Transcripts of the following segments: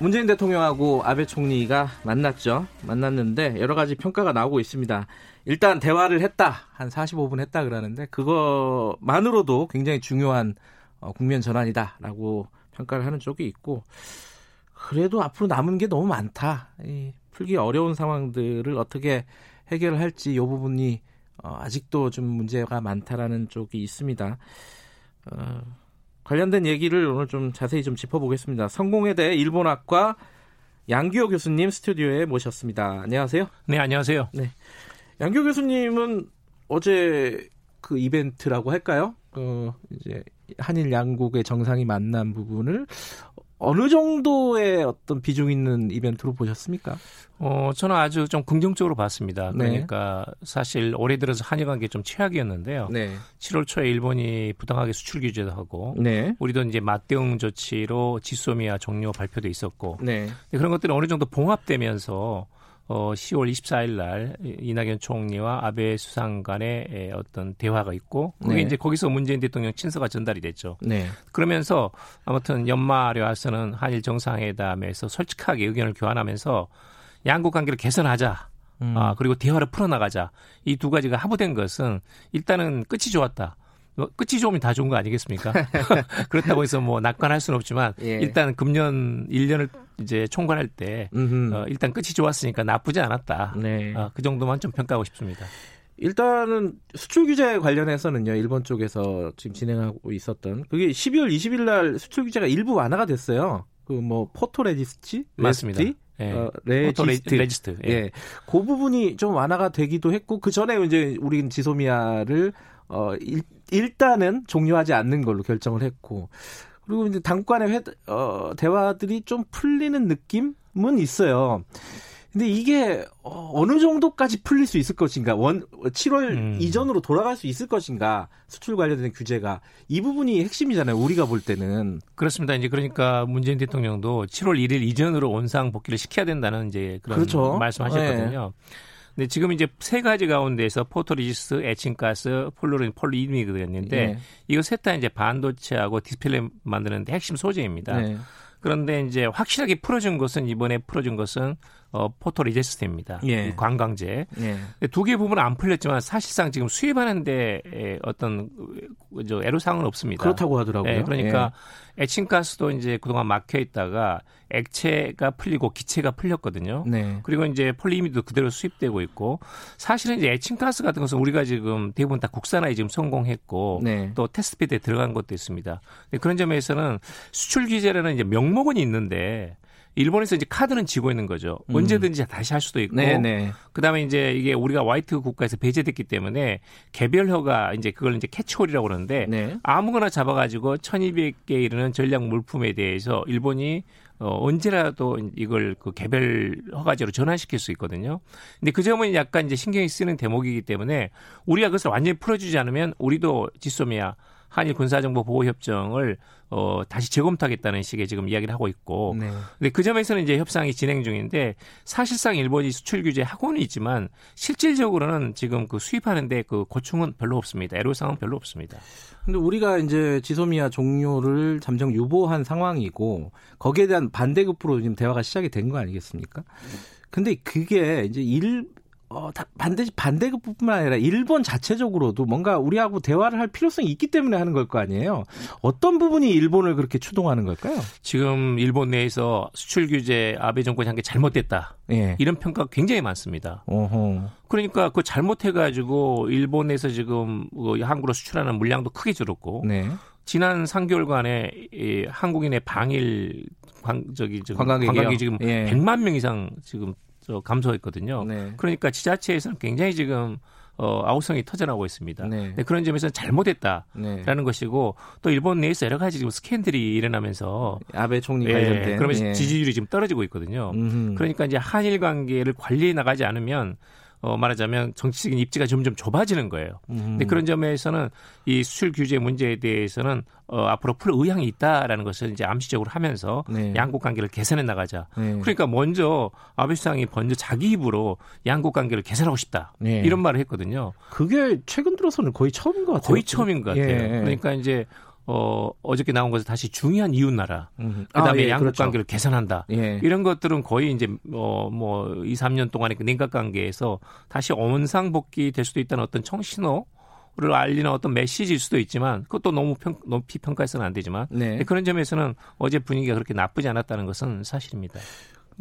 문재인 대통령하고 아베 총리가 만났죠. 만났는데 여러 가지 평가가 나오고 있습니다. 일단 대화를 했다. 한 45분 했다 그러는데 그거만으로도 굉장히 중요한 어, 국면 전환이다라고 평가를 하는 쪽이 있고 그래도 앞으로 남은 게 너무 많다. 이 풀기 어려운 상황들을 어떻게 해결을 할지 이 부분이 어, 아직도 좀 문제가 많다라는 쪽이 있습니다. 어, 관련된 얘기를 오늘 좀 자세히 좀 짚어보겠습니다. 성공회대 일본학과 양규호 교수님 스튜디오에 모셨습니다. 안녕하세요. 네, 안녕하세요. 네. 양규호 교수님은 어제 그 이벤트라고 할까요? 어, 이제 한일 양국의 정상이 만난 부분을 어느 정도의 어떤 비중 있는 이벤트로 보셨습니까? 어, 저는 아주 좀 긍정적으로 봤습니다. 네. 그러니까 네. 사실 올해 들어서 한일 관계 좀 최악이었는데요. 네. 7월 초에 일본이 부당하게 수출 규제도 하고 네. 우리도 이제 맞대응 조치로 지소미아 종료 발표도 있었고 네. 그런 것들이 어느 정도 봉합되면서 어, 10월 24일 날 이낙연 총리와 아베 수상 간의 어떤 대화가 있고 그게 네. 이제 거기서 문재인 대통령 친서가 전달이 됐죠. 네. 그러면서 아무튼 연말에 와서는 한일 정상회담에서 솔직하게 의견을 교환하면서 양국 관계를 개선하자. 음. 아, 그리고 대화를 풀어나가자. 이 두 가지가 합의된 것은 일단은 끝이 좋았다. 뭐 끝이 좋으면 다 좋은 거 아니겠습니까? 그렇다고 해서 뭐 낙관할 수는 없지만 예. 일단 금년 1년을 이제 총괄할 때 어, 일단 끝이 좋았으니까 나쁘지 않았다. 네. 어, 그 정도만 좀 평가하고 싶습니다. 일단은 수출 규제 관련해서는요 일본 쪽에서 지금 진행하고 있었던 그게 12월 20일 날 수출 규제가 일부 완화가 됐어요. 그 뭐 photo resist 맞습니다. 예. 어, resist. resist. 예. 예. 그 부분이 좀 완화가 되기도 했고 그 전에 이제 우리는 지소미아를 어 일, 일단은 종료하지 않는 걸로 결정을 했고 그리고 이제 당간의 회, 어, 대화들이 좀 풀리는 느낌은 있어요. 근데 이게 어느 정도까지 풀릴 수 있을 것인가? 원 7월 음. 이전으로 돌아갈 수 있을 것인가? 수출 관련된 규제가 이 부분이 핵심이잖아요. 우리가 볼 때는 그렇습니다. 이제 그러니까 문재인 대통령도 7월 1일 이전으로 원상 복귀를 시켜야 된다는 이제 그런 그렇죠. 말씀하셨거든요. 네. 네, 지금 이제 세 가지 가운데서 photoresist, 에칭가스, 플루오린, polyimide였는데 네. 이거 셋다 이제 반도체하고 디스플레이 만드는 데 핵심 소재입니다. 네. 그런데 이제 확실하게 풀어준 것은 이번에 풀어준 것은 어, photoresist입니다. 예. 감광제. 예. 두개 부분은 안 풀렸지만 사실상 지금 수입하는데 어떤 저 애로사항은 없습니다. 그렇다고 하더라고요. 예, 그러니까 예. 에칭가스도 이제 그동안 막혀 있다가 액체가 풀리고 기체가 풀렸거든요. 네. 그리고 이제 polyimide도 그대로 수입되고 있고 사실은 이제 에칭가스 같은 것은 우리가 지금 대부분 다 국산화에 지금 성공했고 네. 또 testbed에 들어간 것도 있습니다. 그런 점에서는 수출 규제라는 이제 명목은 있는데 일본에서 이제 카드는 쥐고 있는 거죠. 음. 언제든지 다시 할 수도 있고. 네네. 네. 그다음에 이제 이게 우리가 white 국가에서 배제됐기 때문에 개별허가 이제 그걸 이제 catch-all이라고 그러는데 네. 아무거나 잡아가지고 1,200개 이르는 전략 물품에 대해서 일본이 어, 언제라도 이걸 그 개별 허가제로 전환시킬 수 있거든요. 근데 그 점은 약간 이제 신경이 쓰는 대목이기 때문에 우리가 그것을 완전히 풀어주지 않으면 우리도 지소미아 한일 군사정보 보호 협정을 어 다시 재검토하겠다는 식의 지금 이야기를 하고 있고 네. 근데 그 점에서는 이제 협상이 진행 중인데 사실상 일본이 수출 규제 하고는 있지만 실질적으로는 지금 그 수입하는데 그 고충은 별로 없습니다. 애로사항은 별로 없습니다. 근데 우리가 이제 지소미아 종료를 잠정 유보한 상황이고 거기에 대한 반대급부로 지금 대화가 시작이 된 거 아니겠습니까? 근데 그게 이제 일 어, 다 반드시 반대급뿐만 아니라 일본 자체적으로도 뭔가 우리하고 대화를 할 필요성이 있기 때문에 하는 걸 거 아니에요. 어떤 부분이 일본을 그렇게 추동하는 걸까요? 지금 일본 내에서 수출 규제 아베 정권이 한 게 잘못됐다. 예. 이런 평가가 굉장히 많습니다. 어허. 그러니까 그 잘못해가지고 일본에서 지금 그 한국으로 수출하는 물량도 크게 줄었고 네. 지난 3개월간에 이 한국인의 방일 관, 저기 지금 관광객이 지금 예. 100만 명 이상 지금 저 감소했거든요. 네. 그러니까 지자체에서는 굉장히 지금 어, 아우성이 터져나오고 있습니다. 네. 네, 그런 점에서는 잘못했다라는 네. 것이고 또 일본 내에서 여러 가지 지금 스캔들이 일어나면서 아베 총리 예, 관련된 그러면서 예. 지지율이 지금 떨어지고 있거든요. 음흠. 그러니까 이제 한일 관계를 관리해 나가지 않으면 어, 말하자면 정치적인 입지가 점점 좁아지는 거예요. 음. 근데 그런 점에서는 이 수출 규제 문제에 대해서는 어, 앞으로 풀 의향이 있다라는 것을 이제 암시적으로 하면서 네. 양국 관계를 개선해 나가자. 네. 그러니까 먼저 아베 수상이 먼저 자기 입으로 양국 관계를 개선하고 싶다. 네. 이런 말을 했거든요. 그게 최근 들어서는 거의 처음인 것 같아요. 거의 처음인 것 같아요. 예. 그러니까 이제 어, 어저께 나온 것은 다시 중요한 이웃 나라. 음. 그다음에 아, 예, 양국 그렇죠. 관계를 개선한다. 예. 이런 것들은 거의 이제 어, 뭐 2, 3년 동안의 그 냉각 관계에서 다시 원상 복귀 될 수도 있다는 어떤 청신호 를 알리는 어떤 메시지일 수도 있지만 그것도 너무 평, 높이 평가해서는 안 되지만 네. 그런 점에서는 어제 분위기가 그렇게 나쁘지 않았다는 것은 사실입니다.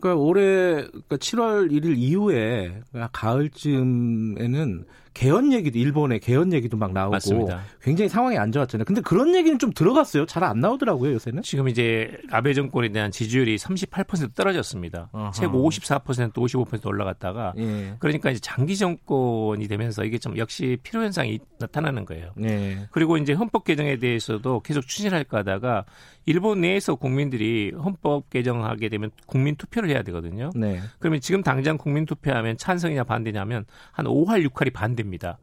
그러니까 올해 그러니까 7월 1일 이후에 가을쯤에는 개헌 얘기도 일본의 개헌 얘기도 막 나오고 맞습니다. 굉장히 상황이 안 좋았잖아요. 근데 그런 얘기는 좀 들어갔어요. 잘 안 나오더라고요 요새는. 지금 이제 아베 정권에 대한 지지율이 38% 떨어졌습니다. 어허. 최고 54% 55% 올라갔다가 예. 그러니까 이제 장기 정권이 되면서 이게 좀 역시 필요 현상이 나타나는 거예요. 예. 그리고 이제 헌법 개정에 대해서도 계속 추진할까 하다가 일본 내에서 국민들이 헌법 개정하게 되면 국민 투표를 해야 되거든요. 네. 그러면 지금 당장 국민 투표하면 찬성이냐 반대냐면 한 5할 6할이 반대 됩니다.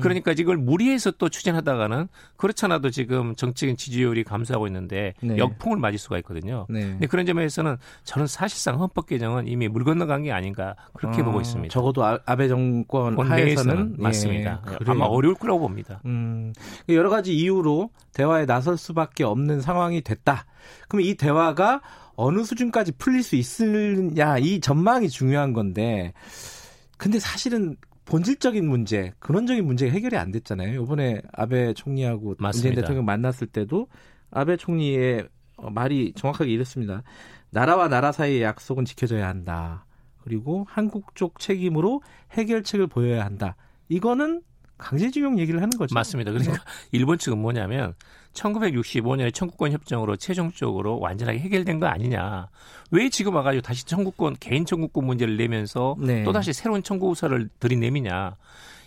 그러니까 이걸 무리해서 또 추진하다가는 그렇잖아도 지금 정치적인 지지율이 감소하고 있는데 네. 역풍을 맞을 수가 있거든요. 네. 근데 그런 점에서는 저는 사실상 헌법 개정은 이미 물 건너간 게 아닌가 그렇게 아, 보고 있습니다. 적어도 아, 아베 정권 하에서는 예, 맞습니다. 예, 아마 어려울 거라고 봅니다. 음, 여러 가지 이유로 대화에 나설 수밖에 없는 상황이 됐다. 그럼 이 대화가 어느 수준까지 풀릴 수 있느냐 이 전망이 중요한 건데 근데 사실은 본질적인 문제, 근원적인 문제가 해결이 안 됐잖아요. 이번에 아베 총리하고 문재인 대통령 만났을 때도 아베 총리의 어, 말이 정확하게 이랬습니다. 나라와 나라 사이의 약속은 지켜져야 한다. 그리고 한국 쪽 책임으로 해결책을 보여야 한다. 이거는 강제징용 얘기를 하는 거죠. 맞습니다. 그러니까 일본 측은 뭐냐면 1965년에 청구권 협정으로 최종적으로 완전하게 해결된 거 아니냐. 왜 지금 와가지고 다시 청구권 개인 청구권 문제를 내면서 네. 또 다시 새로운 청구서를 들이내미냐.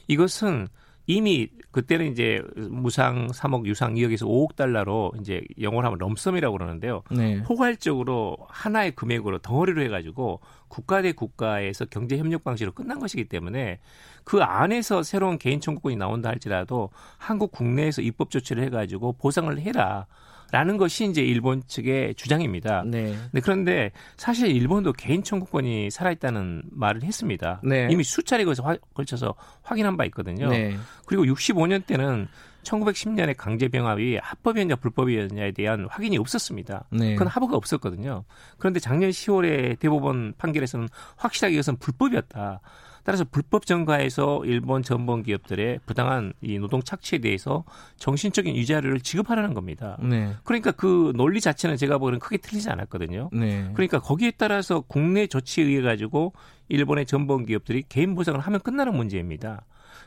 이것은 이미 그때는 이제 무상 3억, 유상 2억에서 5억 달러로 이제 영어로 하면 럼섬이라고 그러는데요. 네. 포괄적으로 하나의 금액으로 덩어리로 해가지고 국가 대 국가에서 경제 협력 방식으로 끝난 것이기 때문에 그 안에서 새로운 개인 청구권이 나온다 할지라도 한국 국내에서 입법 조치를 해가지고 보상을 해라. 라는 것이 이제 일본 측의 주장입니다. 네. 네, 그런데 사실 일본도 개인 청구권이 살아있다는 말을 했습니다. 네. 이미 수차례 걸쳐서 확인한 바 있거든요. 네. 그리고 65년 때는 1910년에 강제병합이 합법이었냐 불법이었냐에 대한 확인이 없었습니다. 네. 그건 합의가 없었거든요. 그런데 작년 10월에 대법원 판결에서는 확실하게 이것은 불법이었다. 따라서 불법 정가에서 일본 전범 기업들의 부당한 이 노동 착취에 대해서 정신적인 위자료를 지급하라는 겁니다. 네. 그러니까 그 논리 자체는 제가 보기에는 크게 틀리지 않았거든요. 네. 그러니까 거기에 따라서 국내 조치에 의해 가지고 일본의 전범 기업들이 개인 보상을 하면 끝나는 문제입니다.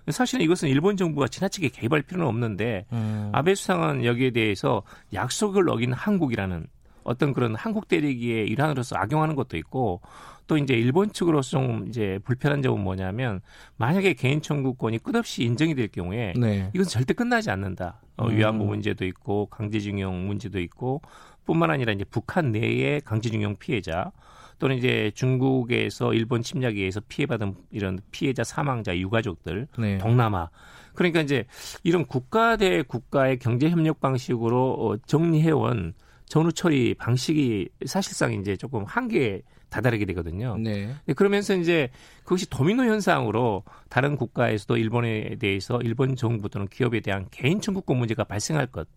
사실은 이것은 일본 정부가 지나치게 개입할 필요는 없는데 음. 아베 수상은 여기에 대해서 약속을 어긴 한국이라는 어떤 그런 한국 대리기의 일환으로서 악용하는 것도 있고 또 이제 일본 측으로서 좀 이제 불편한 점은 뭐냐면 만약에 개인 청구권이 끝없이 인정이 될 경우에 네. 이것은 절대 끝나지 않는다. 어, 음. 위안부 문제도 있고 강제징용 문제도 있고 뿐만 아니라 이제 북한 내의 강제징용 피해자 또는 이제 중국에서 일본 침략에 의해서 피해받은 이런 피해자 사망자 유가족들 네. 동남아 그러니까 이제 이런 국가 대 국가의 경제 협력 방식으로 어, 정리해온 전후 처리 방식이 사실상 이제 조금 한계에 다다르게 되거든요. 네. 그러면서 이제 그것이 도미노 현상으로 다른 국가에서도 일본에 대해서 일본 정부 또는 기업에 대한 개인 청구권 문제가 발생할 것.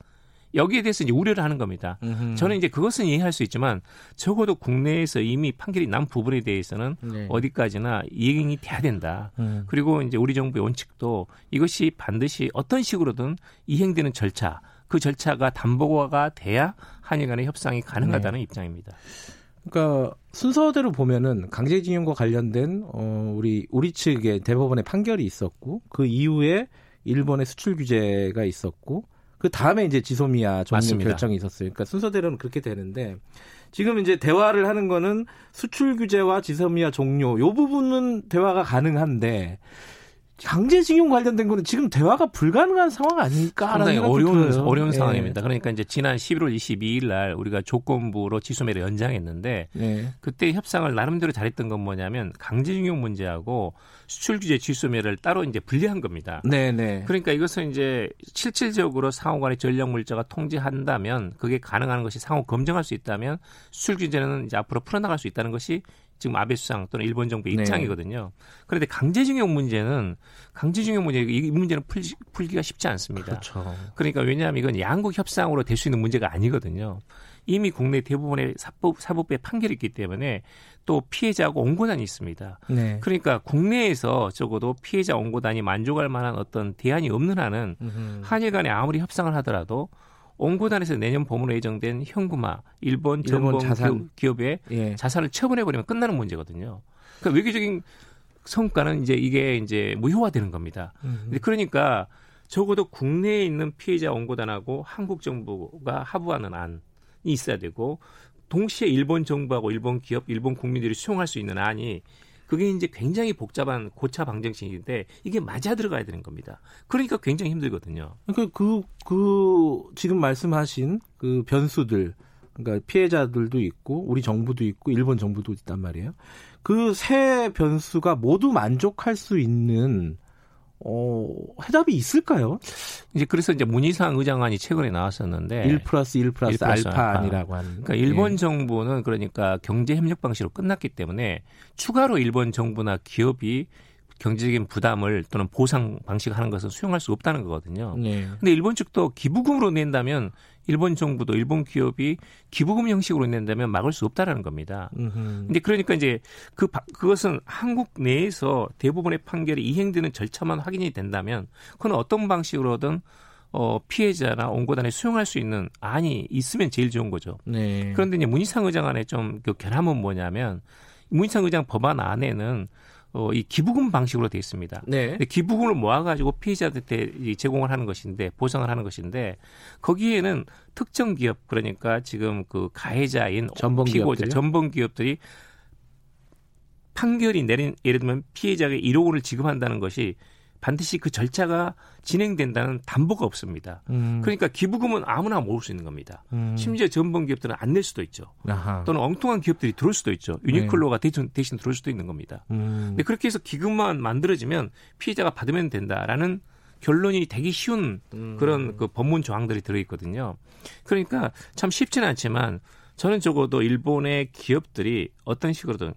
여기에 대해서 이제 우려를 하는 겁니다. 음흠. 저는 이제 그것은 이해할 수 있지만 적어도 국내에서 이미 판결이 난 부분에 대해서는 네. 어디까지나 이행이 돼야 된다. 음. 그리고 이제 우리 정부의 원칙도 이것이 반드시 어떤 식으로든 이행되는 절차 그 절차가 담보가 돼야 한일 간의 협상이 가능하다는 네. 입장입니다. 그러니까 순서대로 보면은 강제징용과 관련된 어 우리 우리 측의 대법원의 판결이 있었고 그 이후에 일본의 수출 규제가 있었고 그 다음에 이제 지소미아 종료 결정이 있었어요. 그러니까 순서대로는 그렇게 되는데 지금 이제 대화를 하는 거는 수출 규제와 지소미아 종료 요 부분은 대화가 가능한데 강제징용 관련된 거는 지금 대화가 불가능한 상황 아닐까? 상당히 어려운 들어요. 어려운 네. 상황입니다. 그러니까 이제 지난 11월 22일 날 우리가 조건부로 지소매를 연장했는데 네. 그때 협상을 나름대로 잘했던 건 뭐냐면 강제징용 문제하고 수출 규제 지소매를 따로 이제 분리한 겁니다. 네, 네. 그러니까 이것은 이제 실질적으로 상호간의 전력 물자가 통제한다면 그게 가능한 것이 상호 검증할 수 있다면 수출 규제는 이제 앞으로 풀어나갈 수 있다는 것이 지금 아베 수상 또는 일본 정부의 네. 입장이거든요. 그런데 강제징용 문제는 강제징용 문제 이 문제는 풀기, 풀기가 쉽지 않습니다. 그렇죠. 그러니까 왜냐하면 이건 양국 협상으로 될 수 있는 문제가 아니거든요. 이미 국내 대부분의 사법 사법부의 판결이 있기 때문에 또 피해자하고 원고단이 있습니다. 네. 그러니까 국내에서 적어도 피해자 원고단이 만족할 만한 어떤 대안이 없는 한은. 한일 간에 아무리 협상을 하더라도 원고단에서 내년 봄으로 예정된 현금화 일본 전범 자산. 기업의 예. 자산을 처분해버리면 끝나는 문제거든요. 그러니까 외교적인 성과는 이제 이게 이제 무효화되는 겁니다. 음. 그러니까 적어도 국내에 있는 피해자 원고단하고 한국 정부가 합의하는 안이 있어야 되고 동시에 일본 정부하고 일본 기업, 일본 국민들이 수용할 수 있는 안이 그게 이제 굉장히 복잡한 고차 방정식인데 이게 맞아 들어가야 되는 겁니다. 그러니까 굉장히 힘들거든요. 그러니까 그, 그, 지금 말씀하신 그 변수들, 그러니까 피해자들도 있고, 우리 정부도 있고, 일본 정부도 있단 말이에요. 그 세 변수가 모두 만족할 수 있는 어, 해답이 있을까요? 이제 그래서 이제 문희상 의장안이 최근에 나왔었는데 1 플러스 1 플러스, 1 플러스 알파안이라고 하는. 그러니까 일본 예. 정부는 그러니까 경제 협력 방식으로 끝났기 때문에 추가로 일본 정부나 기업이 경제적인 부담을 또는 보상 방식을 하는 것은 수용할 수 없다는 거거든요. 네. 근데 일본 측도 기부금으로 낸다면 일본 정부도 일본 기업이 기부금 형식으로 낸다면 막을 수 없다라는 겁니다. 음흠. 근데 그러니까 이제 그 그것은 한국 내에서 대부분의 판결이 이행되는 절차만 확인이 된다면 그건 어떤 방식으로든 어, 피해자나 원고단에 수용할 수 있는 안이 있으면 제일 좋은 거죠. 네. 그런데 이제 문희상 의장 안에 좀 그 결함은 뭐냐면 문희상 의장 법안 안에는 어, 이 기부금 방식으로 돼 있습니다. 네. 기부금을 모아가지고 피해자한테 제공을 하는 것인데 보상을 하는 것인데 거기에는 특정 기업 그러니까 지금 그 가해자인 전범 피고자 전범 기업들이 판결이 내린 예를 들면 피해자에게 1억 원을 지급한다는 것이 반드시 그 절차가 진행된다는 담보가 없습니다. 음. 그러니까 기부금은 아무나 모을 수 있는 겁니다. 음. 심지어 전범 기업들은 안 낼 수도 있죠. 아하. 또는 엉뚱한 기업들이 들어올 수도 있죠. 유니클로가 네. 대신, 대신 들어올 수도 있는 겁니다. 음. 근데 그렇게 해서 기금만 만들어지면 피해자가 받으면 된다라는 결론이 되기 쉬운 음. 그런 그 법문 조항들이 들어있거든요. 그러니까 참 쉽지는 않지만 저는 적어도 일본의 기업들이 어떤 식으로든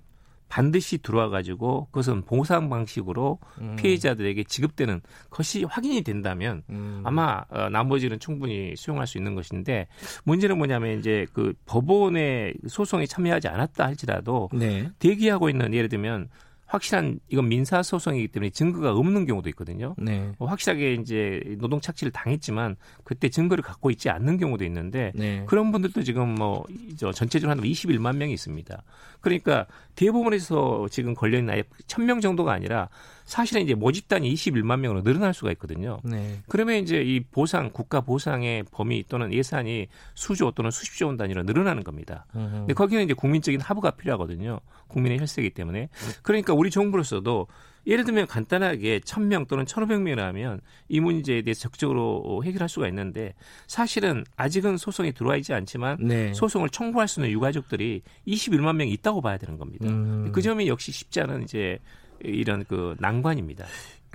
반드시 들어와 가지고 그것은 보상 방식으로 음. 피해자들에게 지급되는 것이 확인이 된다면 음. 아마 어, 나머지는 충분히 수용할 수 있는 것인데 문제는 뭐냐면 이제 그 법원의 소송에 참여하지 않았다 할지라도 네. 대기하고 있는 예를 들면 확실한 이건 민사 소송이기 때문에 증거가 없는 경우도 있거든요. 네. 뭐 확실하게 이제 노동 착취를 당했지만 그때 증거를 갖고 있지 않는 경우도 있는데 네. 그런 분들도 지금 뭐저 전체적으로 한 21만 명이 있습니다. 그러니까 대부분에서 지금 걸려 있는 아예 1000명 정도가 아니라 사실은 이제 모집단이 21만 명으로 늘어날 수가 있거든요. 네. 그러면 이제 이 보상 국가 보상의 범위 또는 예산이 수조 또는 수십조 원 단위로 늘어나는 겁니다. 으흠. 근데 거기는 이제 국민적인 합의가 필요하거든요. 국민의 혈세이기 때문에. 그러니까 우리 정부로서도 예를 들면 간단하게 1000명 또는 1500명이라면 이 문제에 대해 적극적으로 해결할 수가 있는데 사실은 아직은 소송이 들어와 있지 않지만 네. 소송을 청구할 수 있는 유가족들이 21만 명이 있다고 봐야 되는 겁니다. 음. 그 점이 역시 쉽지 않은 이제 이런 그 난관입니다.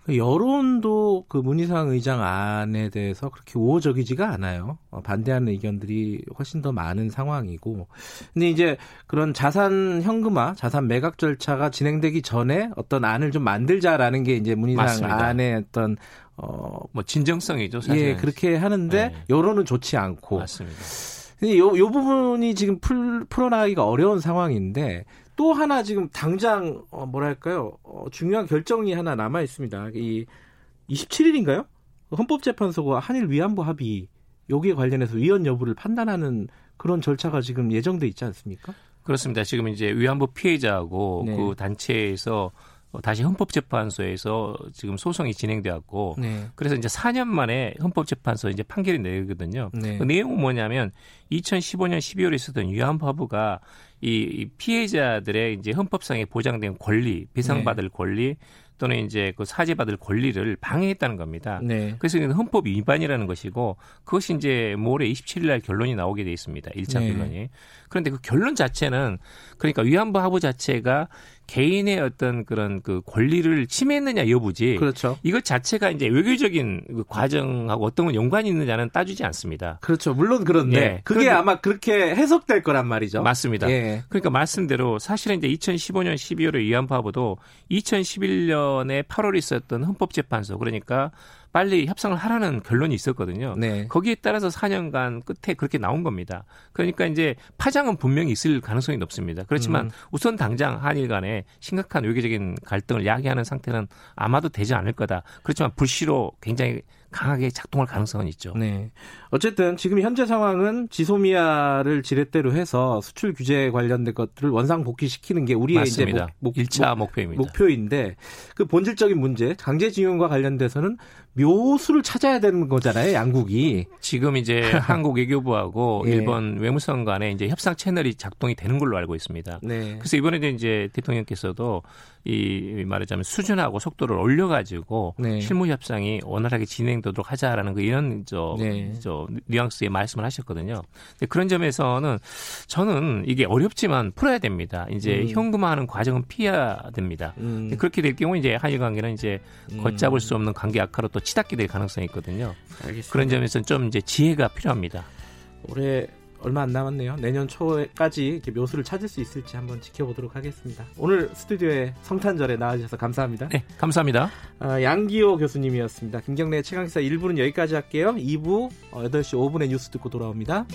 그 여론도 그 문희상 의장 안에 대해서 그렇게 우호적이지가 않아요. 어, 반대하는 의견들이 훨씬 더 많은 상황이고. 근데 이제 그런 자산 현금화, 자산 매각 절차가 진행되기 전에 어떤 안을 좀 만들자라는 게 이제 문희상 맞습니다. 안의 어떤 어 뭐 진정성이죠. 사실. 예, 그렇게 하는데 네. 여론은 좋지 않고. 맞습니다. 요, 요 부분이 지금 풀, 풀어나가기가 어려운 상황인데 또 하나 지금 당장 어, 뭐랄까요 어, 중요한 결정이 하나 남아 있습니다. 이 27일인가요? 헌법재판소가 한일 위안부 합의 여기에 관련해서 위헌 여부를 판단하는 그런 절차가 지금 예정돼 있지 않습니까? 그렇습니다. 지금 이제 위안부 피해자하고 네. 그 단체에서 다시 헌법재판소에서 지금 소송이 진행되었고 네. 그래서 이제 4년 만에 헌법재판소 이제 판결이 내거든요. 네. 그 내용은 뭐냐면 2015년 12월에 있었던 위안부 합의가 이 피해자들의 이제 헌법상에 보장된 권리, 배상받을 네. 권리, 또는 이제 그 사죄받을 권리를 방해했다는 겁니다. 네. 그래서 이건 헌법 위반이라는 것이고 그것이 이제 모레 27일 날 결론이 나오게 돼 있습니다. 1차 네. 결론이. 그런데 그 결론 자체는 그러니까 위안부 하부 자체가 개인의 어떤 그런 그 권리를 침해했느냐 여부지. 그렇죠. 이것 자체가 이제 외교적인 그 과정하고 어떤 건 연관이 있느냐는 따지지 않습니다. 그렇죠. 물론 그런데 예. 그게 아마 그렇게 해석될 거란 말이죠. 맞습니다. 예. 그러니까 말씀대로 사실은 이제 2015년 12월에 위안부하고도 2011년에 8월에 있었던 헌법재판소 그러니까 빨리 협상을 하라는 결론이 있었거든요. 네. 거기에 따라서 4년간 끝에 그렇게 나온 겁니다. 그러니까 이제 파장은 분명히 있을 가능성이 높습니다. 그렇지만 음. 우선 당장 한일 간에 심각한 외교적인 갈등을 야기하는 상태는 아마도 되지 않을 거다. 그렇지만 불시로 굉장히 강하게 작동할 가능성은 있죠. 네. 어쨌든 지금 현재 상황은 지소미아를 지렛대로 해서 수출 규제 관련된 것들을 원상 복귀시키는 게 우리의 맞습니다. 이제 목, 목, 1차 목표입니다. 목표인데 그 본질적인 문제 강제징용과 관련돼서는 묘수를 찾아야 되는 거잖아요, 양국이. 지금 이제 한국 외교부하고 예. 일본 외무성 간에 이제 협상 채널이 작동이 되는 걸로 알고 있습니다. 네. 그래서 이번에 이제 대통령께서도 이 말하자면 수준하고 속도를 올려가지고 네. 실무 협상이 원활하게 진행 되도록 하자라는 그 이런 저, 네. 저 뉘앙스의 말씀을 하셨거든요. 근데 그런 점에서는 저는 이게 어렵지만 풀어야 됩니다. 이제 음. 현금화하는 과정은 피해야 됩니다. 음. 그렇게 될 경우 이제 한일 관계는 이제 음. 걷잡을 수 없는 관계 악화로 또 치닫게 될 가능성이 있거든요. 알겠습니다. 그런 점에서는 좀 이제 지혜가 필요합니다. 올해 얼마 안 남았네요. 내년 초까지 이렇게 묘수를 찾을 수 있을지 한번 지켜보도록 하겠습니다. 오늘 스튜디오에 성탄절에 나와주셔서 감사합니다. 네, 감사합니다. 아, 양기호 교수님이었습니다. 김경래 최강기사 1부는 여기까지 할게요. 2부 8시 5분에 뉴스 듣고 돌아옵니다.